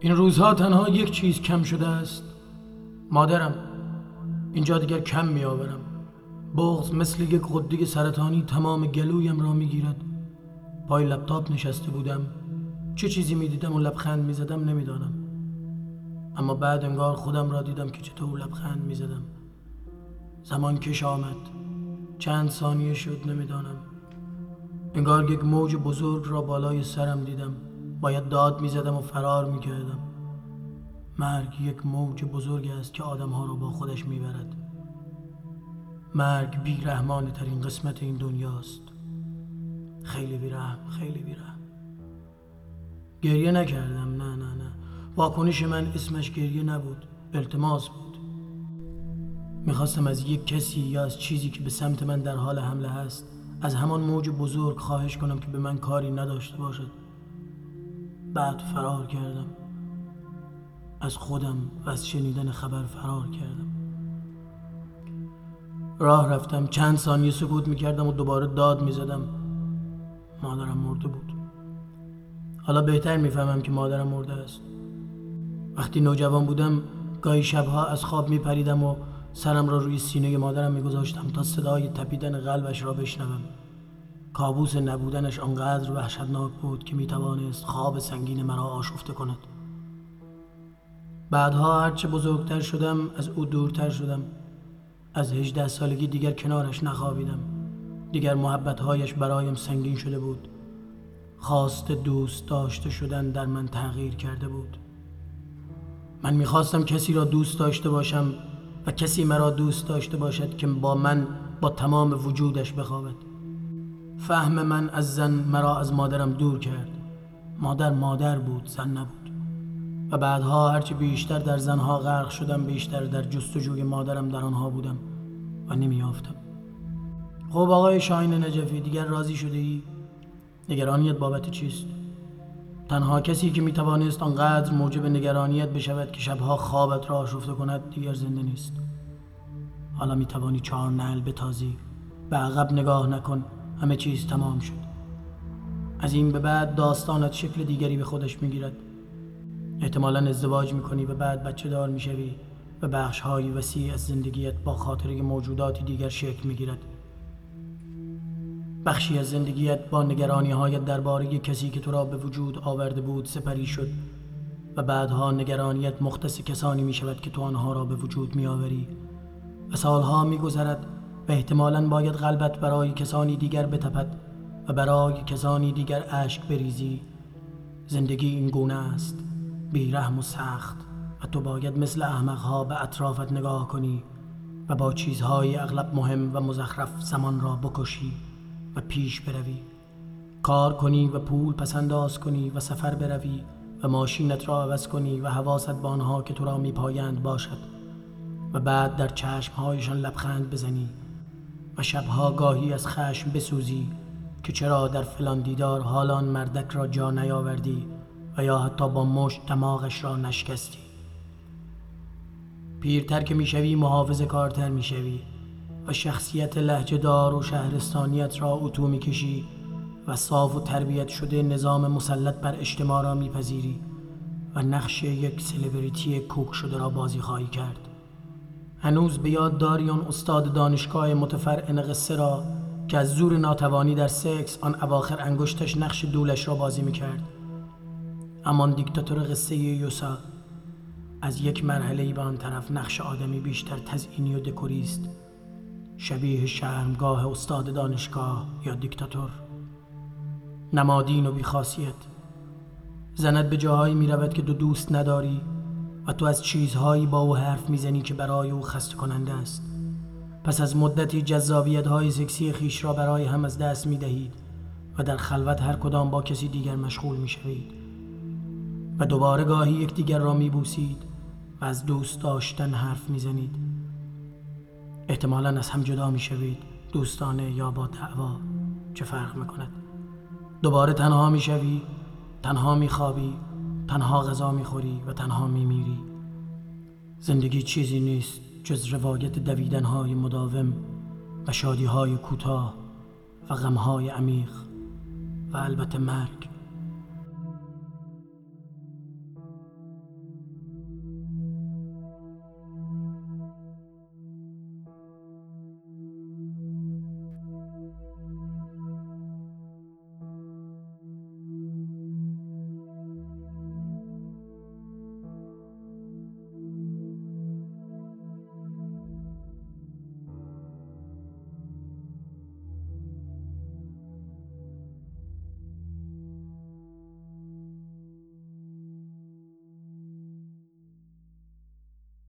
این روزها تنها یک چیز کم شده است. مادرم اینجا دیگر کم می آورم بغض مثل یک قدی سرطانی تمام گلویم را می گیرد پای لپتاپ نشسته بودم. چه چیزی می دیدم و لبخند می زدم نمی‌دانم. اما بعد انگار خودم را دیدم که چطور لبخند می زدم زمان کش آمد. چند ثانیه شد نمی‌دانم. انگار یک موج بزرگ را بالای سرم دیدم. باید داد می‌زدم و فرار می‌کردم. مرگ یک موج بزرگ است که آدمها را با خودش می‌برد. مرگ بیرحمانه ترین قسمت این دنیاست. خیلی بیرحم خیلی بیرحم. گریه نکردم. نه نه نه. واکنش من اسمش گریه نبود التماس بود. می‌خواستم از یک کسی یا از چیزی که به سمت من در حال حمله هست از همان موج بزرگ خواهش کنم که به من کاری نداشته باشد. بعد فرار کردم. از خودم و از شنیدن خبر فرار کردم. راه رفتم چند ثانیه سکوت می‌کردم و دوباره داد می‌زدم. مادرم مرده بود. حالا بهتر می‌فهمم که مادرم مرده است. وقتی نوجوان بودم گاهی شبها از خواب میپریدم و سرم را روی سینه مادرم میگذاشتم تا صدای تپیدن قلبش را بشنوم. کابوس نبودنش آنقدر وحشتناک بود که می‌توانست خواب سنگین مرا آشفته کند. بعدها هرچه بزرگتر شدم از او دورتر شدم. از هجده سالگی دیگر کنارش نخوابیدم. دیگر محبتهایش برایم سنگین شده بود. خواست دوست داشته شدن در من تغییر کرده بود. من می‌خواستم کسی را دوست داشته باشم و کسی مرا دوست داشته باشد که با من با تمام وجودش بخوابد. فهم من از زن مرا از مادرم دور کرد. مادر مادر بود زن نبود. و بعدها هرچه بیشتر در زنها غرق شدم بیشتر در جستجوی مادرم در آنها بودم و نمیافتم خب آقای شاین نجفی دیگر راضی شده ای؟ نگرانیت بابت چیست؟ تنها کسی که می‌توانست آنقدر موجب نگرانیت بشود که شبها خوابت را آشفته کند دیگر زنده نیست. حالا می‌توانی چهار نعل بتازی. به عقب نگاه نکن. همه چیز تمام شد. از این به بعد داستانت شکل دیگری به خودش می‌گیرد. احتمالا ازدواج می‌کنی و بعد بچه دار می‌شوی و بخش های وسیع از زندگیت با خاطره موجوداتی دیگر شکل می‌گیرد. بخشی از زندگیت با نگرانی هایت درباره کسی که تو را به وجود آورده بود سپری شد و بعدها نگرانیت مختص کسانی می شود که تو آنها را به وجود می آوری و سالها می گذرد و احتمالا باید قلبت برای کسانی دیگر بتپد و برای کسانی دیگر اشک بریزی. زندگی این گونه است. بیرحم و سخت. و تو باید مثل احمقها به اطرافت نگاه کنی و با چیزهای اغلب مهم و مزخرف زمان را بکشی و پیش بروی. کار کنی و پول پسنداز کنی و سفر بروی و ماشینت را عوض کنی و حواست به آنها که تو را میپایند باشد و بعد در چشمهایشان لبخند بزنی. و شبها گاهی از خشم بسوزی که چرا در فلان دیدار حالان مردک را جا نیاوردی و یا حتی با مشت دماغش را نشکستی. پیرتر که می‌شوی محافظ کارتر می‌شوی و شخصیت لحجه دار و شهرستانیت را اتو می‌کشی و صاف و تربیت شده نظام مسلط بر اجتماع را میپذیری و نقش یک سلبریتی کوک شده را بازی خواهی کرد. هنوز به یاد داری آن استاد دانشگاه متفرعن قصه را که از زور ناتوانی در سکس آن اواخر انگشتش نقش دولش را بازی می‌کرد. اما دیکتاتور قصه یوسا از یک مرحله به آن طرف نقش آدمی بیشتر تزئینی و دکوری است شبیه شرمگاه استاد دانشگاه یا دیکتاتور. نمادین و بیخاصیت. زند به جاهایی می رود که دو دوست نداری و تو از چیزهایی با او حرف می‌زنی که برای او خسته کننده است. پس از مدتی جذابیت های سکسی خیش را برای هم از دست می دهید و در خلوت هر کدام با کسی دیگر مشغول می شوید و دوباره گاهی یکدیگر را می بوسید و از دوست داشتن حرف می زنید احتمالا از هم جدا می شوید دوستانه یا با دعوا. چه فرق می کند دوباره تنها می شوی تنها می خوابی تنها غذا می خوری و تنها می میری زندگی چیزی نیست جز روایت دویدن های مداوم و شادی های کوتاه و غم های عمیق و البته مرگ.